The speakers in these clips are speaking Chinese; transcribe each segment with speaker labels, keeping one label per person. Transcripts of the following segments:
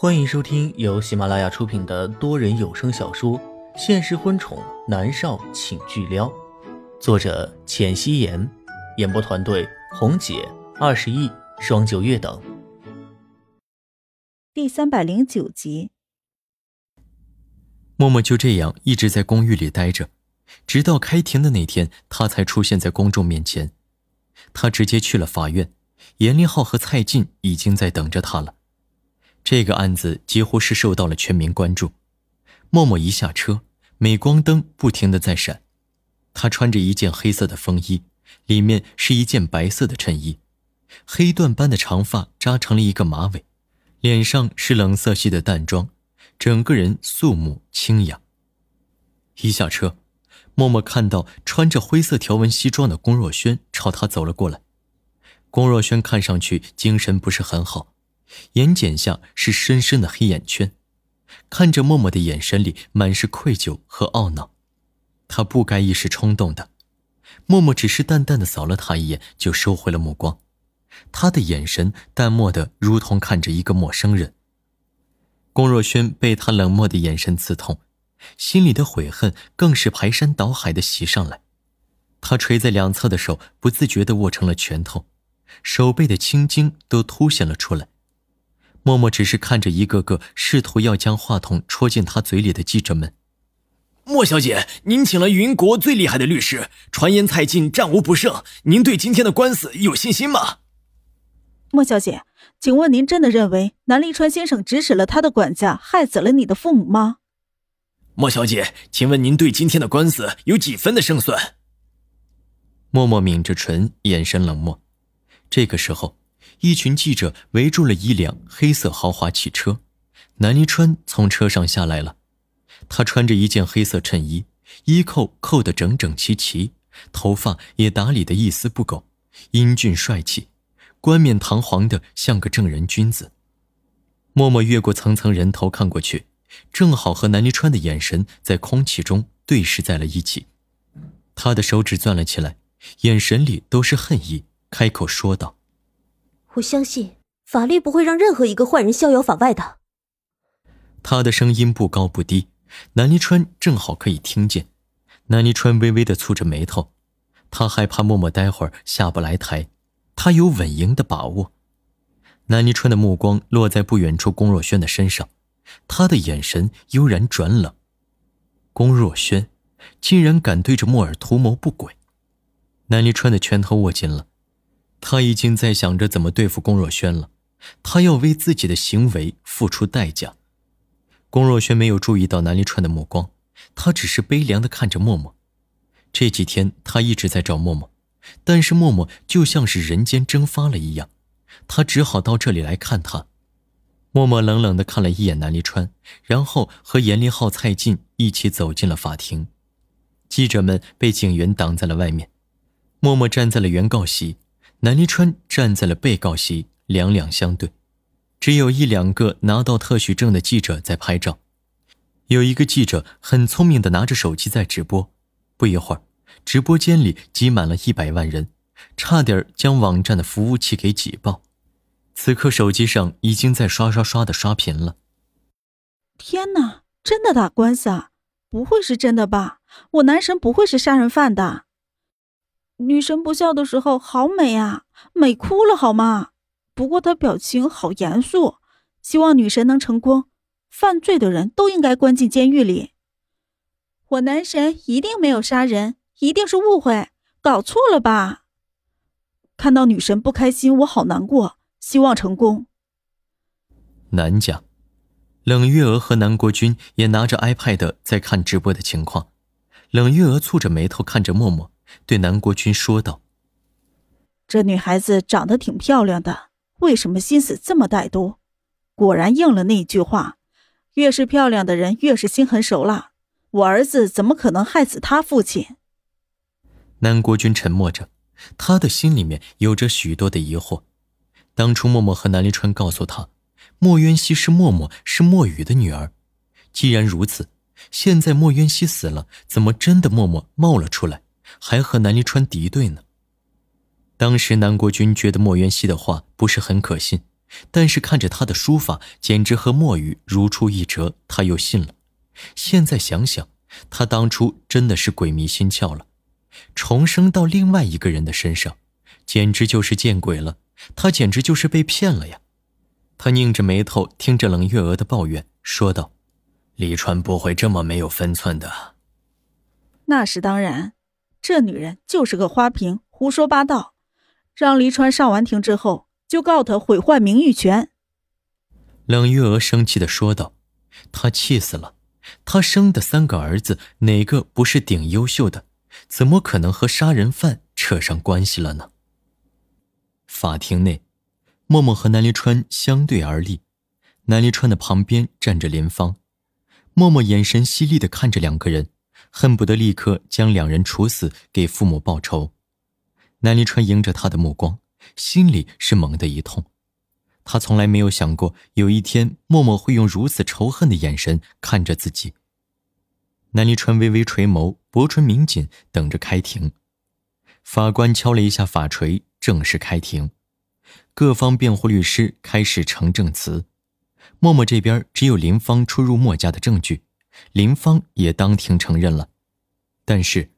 Speaker 1: 欢迎收听由喜马拉雅出品的多人有声小说《现实婚宠男少请巨撩》，作者：浅汐颜，演播团队：红姐、二十亿、双九月等。
Speaker 2: 第三百零九集，
Speaker 3: 默默就这样一直在公寓里待着，直到开庭的那天，他才出现在公众面前。他直接去了法院，严立浩和蔡进已经在等着他了。这个案子几乎是受到了全民关注。默默一下车，镁光灯不停的在闪。他穿着一件黑色的风衣，里面是一件白色的衬衣，黑缎般的长发扎成了一个马尾，脸上是冷色系的淡妆，整个人肃穆清雅。一下车，默默看到穿着灰色条纹西装的龚若轩朝他走了过来。龚若轩看上去精神不是很好。眼睑下是深深的黑眼圈，看着默默的眼神里满是愧疚和懊恼。他不该一时冲动的。默默只是淡淡的扫了他一眼，就收回了目光。他的眼神淡漠的，如同看着一个陌生人。龚若轩被他冷漠的眼神刺痛，心里的悔恨更是排山倒海的袭上来。他垂在两侧的手不自觉的握成了拳头，手背的青筋都凸显了出来。默默只是看着一个个试图要将话筒戳进他嘴里的记者们。
Speaker 4: 莫小姐，您请了云国最厉害的律师，传言蔡进战无不胜，您对今天的官司有信心吗？
Speaker 2: 莫小姐，请问您真的认为南立川先生指使了他的管家，害死了你的父母吗？
Speaker 4: 莫小姐，请问您对今天的官司有几分的胜算？
Speaker 3: 默默抿着唇，眼神冷漠。这个时候。一群记者围住了一辆黑色豪华汽车，南离川从车上下来了。他穿着一件黑色衬衣，衣扣扣得整整齐齐，头发也打理得一丝不苟，英俊帅气，冠冕堂皇的像个正人君子。默默越过层层人头看过去，正好和南离川的眼神在空气中对视在了一起。他的手指攥了起来，眼神里都是恨意，开口说道。
Speaker 5: 我相信法律不会让任何一个坏人逍遥法外的。
Speaker 3: 他的声音不高不低，南离川正好可以听见。南离川微微的蹙着眉头，他害怕默默待会儿下不来台，他有稳赢的把握。南离川的目光落在不远处龚若轩的身上，他的眼神悠然转冷。龚若轩竟然敢对着莫尔图谋不轨，南离川的拳头握紧了。他已经在想着怎么对付龚若轩了，他要为自己的行为付出代价。龚若轩没有注意到南离川的目光，他只是悲凉的看着默默。这几天他一直在找默默，但是默默就像是人间蒸发了一样，他只好到这里来看他。默默冷冷的看了一眼南离川，然后和严立浩、蔡进一起走进了法庭。记者们被警员挡在了外面，默默站在了原告席。南离川站在了被告席，两两相对，只有一两个拿到特许证的记者在拍照。有一个记者很聪明的拿着手机在直播，不一会儿，直播间里挤满了一百万人，差点将网站的服务器给挤爆。此刻手机上已经在刷刷刷的刷屏了。
Speaker 2: 天哪，真的打官司啊？不会是真的吧？我男神不会是杀人犯的？女神不笑的时候好美啊，美哭了好吗？不过她表情好严肃，希望女神能成功。犯罪的人都应该关进监狱里。我男神一定没有杀人，一定是误会，搞错了吧？看到女神不开心，我好难过。希望成功。
Speaker 3: 南家，冷月娥和南国君也拿着 iPad 在看直播的情况。冷月娥蹙着眉头看着默默。对南国君说道：“
Speaker 2: 这女孩子长得挺漂亮的，为什么心思这么歹毒？果然应了那句话，越是漂亮的人越是心狠手辣。我儿子怎么可能害死他父亲？”
Speaker 3: 南国君沉默着，他的心里面有着许多的疑惑。当初默默和南离川告诉他，莫渊熙是默默是莫雨的女儿。既然如此，现在莫渊熙死了，怎么真的默默冒了出来？还和南离川敌对呢。当时南国君觉得莫渊熙的话不是很可信，但是看着他的书法，简直和墨雨如出一辙，他又信了。现在想想，他当初真的是鬼迷心窍了，重生到另外一个人的身上，简直就是见鬼了。他简直就是被骗了呀！他拧着眉头，听着冷月娥的抱怨，说道：“李川不会这么没有分寸的。”
Speaker 2: 那是当然，这女人就是个花瓶，胡说八道。让黎川上完庭之后，就告他毁坏名誉权。
Speaker 3: 冷月娥生气的说道：“她气死了，她生的三个儿子哪个不是顶优秀的？怎么可能和杀人犯扯上关系了呢？”法庭内，默默和南黎川相对而立，南黎川的旁边站着林芳，默默眼神犀利的看着两个人，恨不得立刻将两人处死，给父母报仇。南离川迎着他的目光，心里是猛的一痛。他从来没有想过有一天默默会用如此仇恨的眼神看着自己。南离川微微垂眸，薄唇抿紧，等着开庭。法官敲了一下法锤，正式开庭。各方辩护律师开始呈证词。默默这边只有林芳出入墨家的证据，林芳也当庭承认了，但是。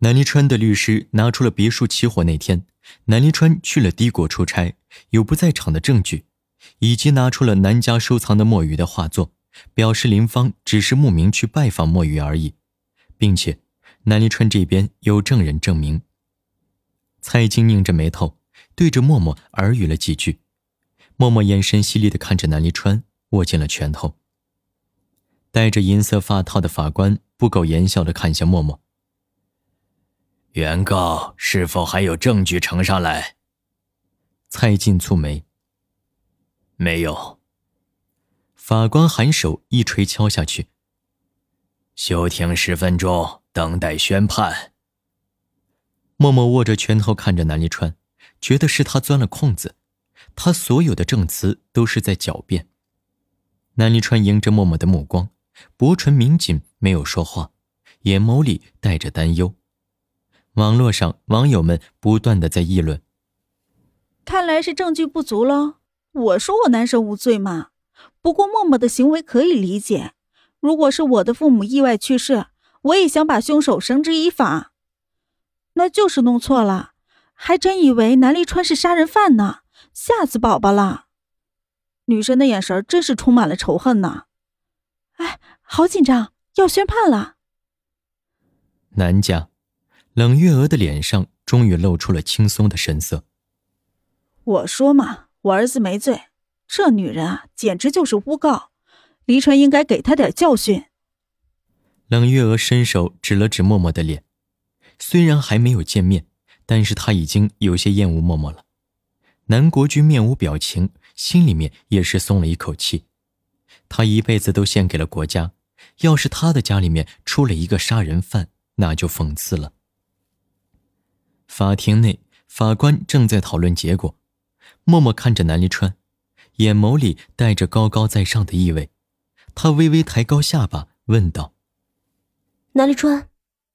Speaker 3: 南离川的律师拿出了别墅起火那天，南离川去了帝国出差，有不在场的证据，以及拿出了南家收藏的墨雨的画作，表示林芳只是慕名去拜访墨雨而已，并且南离川这边有证人证明。蔡京拧着眉头，对着默默耳语了几句，默默眼神犀利的看着南离川，握紧了拳头。戴着银色发套的法官不苟言笑的看向默默。
Speaker 4: 原告是否还有证据呈上来？
Speaker 3: 蔡进蹙眉。
Speaker 4: 没有。
Speaker 3: 法官颔首一锤敲下去。
Speaker 4: 休庭十分钟，等待宣判。
Speaker 3: 默默握着拳头看着南离川，觉得是他钻了空子，他所有的证词都是在狡辩。南离川迎着默默的目光，薄唇抿紧，没有说话，眼眸里带着担忧。网络上网友们不断的在议论，
Speaker 2: 看来是证据不足喽。我说我男生无罪嘛，不过默默的行为可以理解。如果是我的父母意外去世，我也想把凶手绳之以法。那就是弄错了，还真以为南立川是杀人犯呢，吓死宝宝了。女生的眼神真是充满了仇恨呢。哎，好紧张，要宣判了。
Speaker 3: 南家。冷月娥的脸上终于露出了轻松的神色。
Speaker 2: 我说嘛，我儿子没罪，这女人啊，简直就是诬告，黎川应该给她点教训。
Speaker 3: 冷月娥伸手指了指默默的脸，虽然还没有见面，但是她已经有些厌恶默默了。南国君面无表情，心里面也是松了一口气。他一辈子都献给了国家，要是他的家里面出了一个杀人犯，那就讽刺了。法庭内，法官正在讨论结果。默默看着南离川，眼眸里带着高高在上的意味。他微微抬高下巴，问道：“
Speaker 5: 南离川，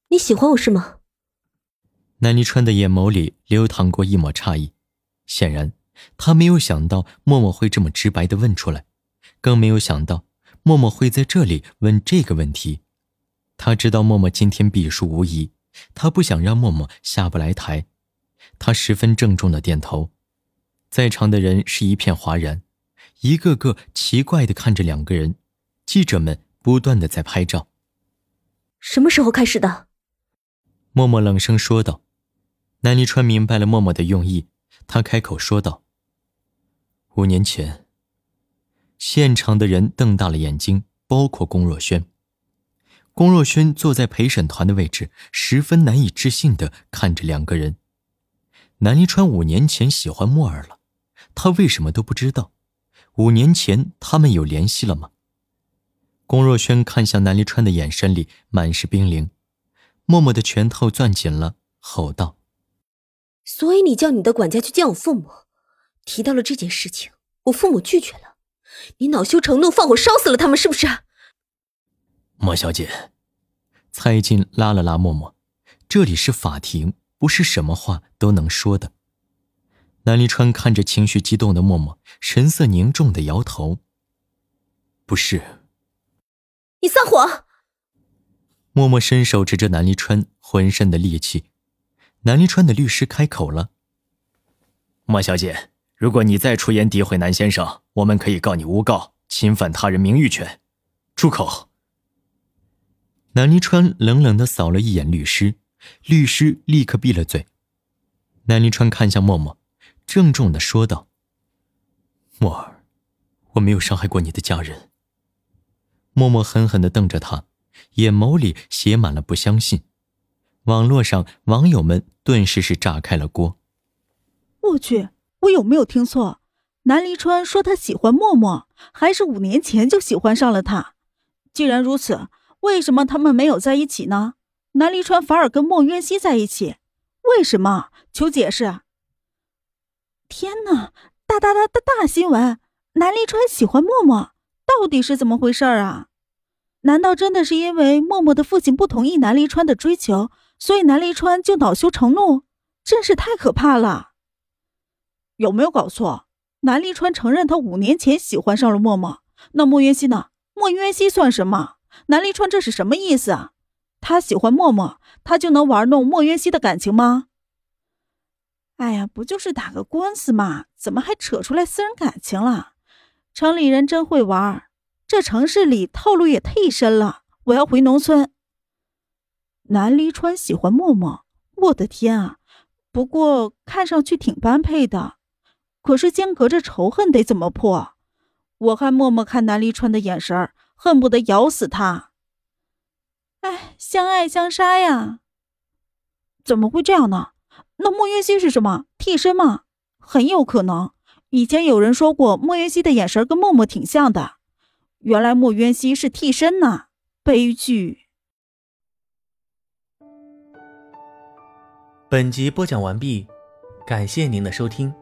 Speaker 5: 你喜欢我是吗？”
Speaker 3: 南离川的眼眸里流淌过一抹诧异，显然他没有想到默默会这么直白的问出来，更没有想到默默会在这里问这个问题。他知道默默今天必输无疑。他不想让默默下不来台，他十分郑重的点头，在场的人是一片哗然，一个个奇怪的看着两个人，记者们不断的在拍照。
Speaker 5: 什么时候开始的？
Speaker 3: 默默冷声说道。南离川明白了默默的用意，他开口说道：“五年前。”现场的人瞪大了眼睛，包括龚若轩。龚若轩坐在陪审团的位置，十分难以置信的看着两个人。南离川五年前喜欢莫儿了，他为什么都不知道？五年前他们有联系了吗？龚若轩看向南离川的眼神里满是冰凌，默默的拳头攥紧了，吼道：“
Speaker 5: 所以你叫你的管家去见我父母，提到了这件事情，我父母拒绝了，你恼羞成怒，放火烧死了他们，是不是？”
Speaker 4: 莫小姐，
Speaker 3: 蔡进拉了拉默默，这里是法庭，不是什么话都能说的。南离川看着情绪激动的默默，神色凝重的摇头：“不是。”
Speaker 5: 你撒谎！
Speaker 3: 默默伸手指着南离川浑身的力气。南离川的律师开口了：“
Speaker 4: 莫小姐，如果你再出言诋毁南先生，我们可以告你诬告侵犯他人名誉权。”住口！
Speaker 3: 南离川冷冷的扫了一眼律师，律师立刻闭了嘴。南离川看向默默，郑重的说道：“默儿，我没有伤害过你的家人。”默默狠狠的瞪着他，眼眸里写满了不相信。网络上网友们顿时是炸开了锅。
Speaker 2: 我去，我有没有听错？南离川说他喜欢默默，还是五年前就喜欢上了他？既然如此，为什么他们没有在一起呢？南离川反而跟莫渊熙在一起，为什么？求解释！天哪，大大大大大新闻！南离川喜欢默默。到底是怎么回事啊？难道真的是因为默默的父亲不同意南离川的追求，所以南离川就恼羞成怒？真是太可怕了！有没有搞错？南离川承认他五年前喜欢上了默默，那莫渊熙呢？莫渊熙算什么？南离川这是什么意思啊？他喜欢默默，他就能玩弄莫渊熙的感情吗？哎呀，不就是打个官司嘛，怎么还扯出来私人感情了？城里人真会玩，这城市里套路也忒深了。我要回农村。南离川喜欢默默，我的天啊！不过看上去挺般配的，可是间隔着仇恨得怎么破？我看默默看南离川的眼神恨不得咬死他。哎，相爱相杀呀！怎么会这样呢？那莫云熙是什么替身吗？很有可能。以前有人说过，莫渊熙的眼神跟默默挺像的。原来莫渊熙是替身呐，悲剧。
Speaker 1: 本集播讲完毕，感谢您的收听。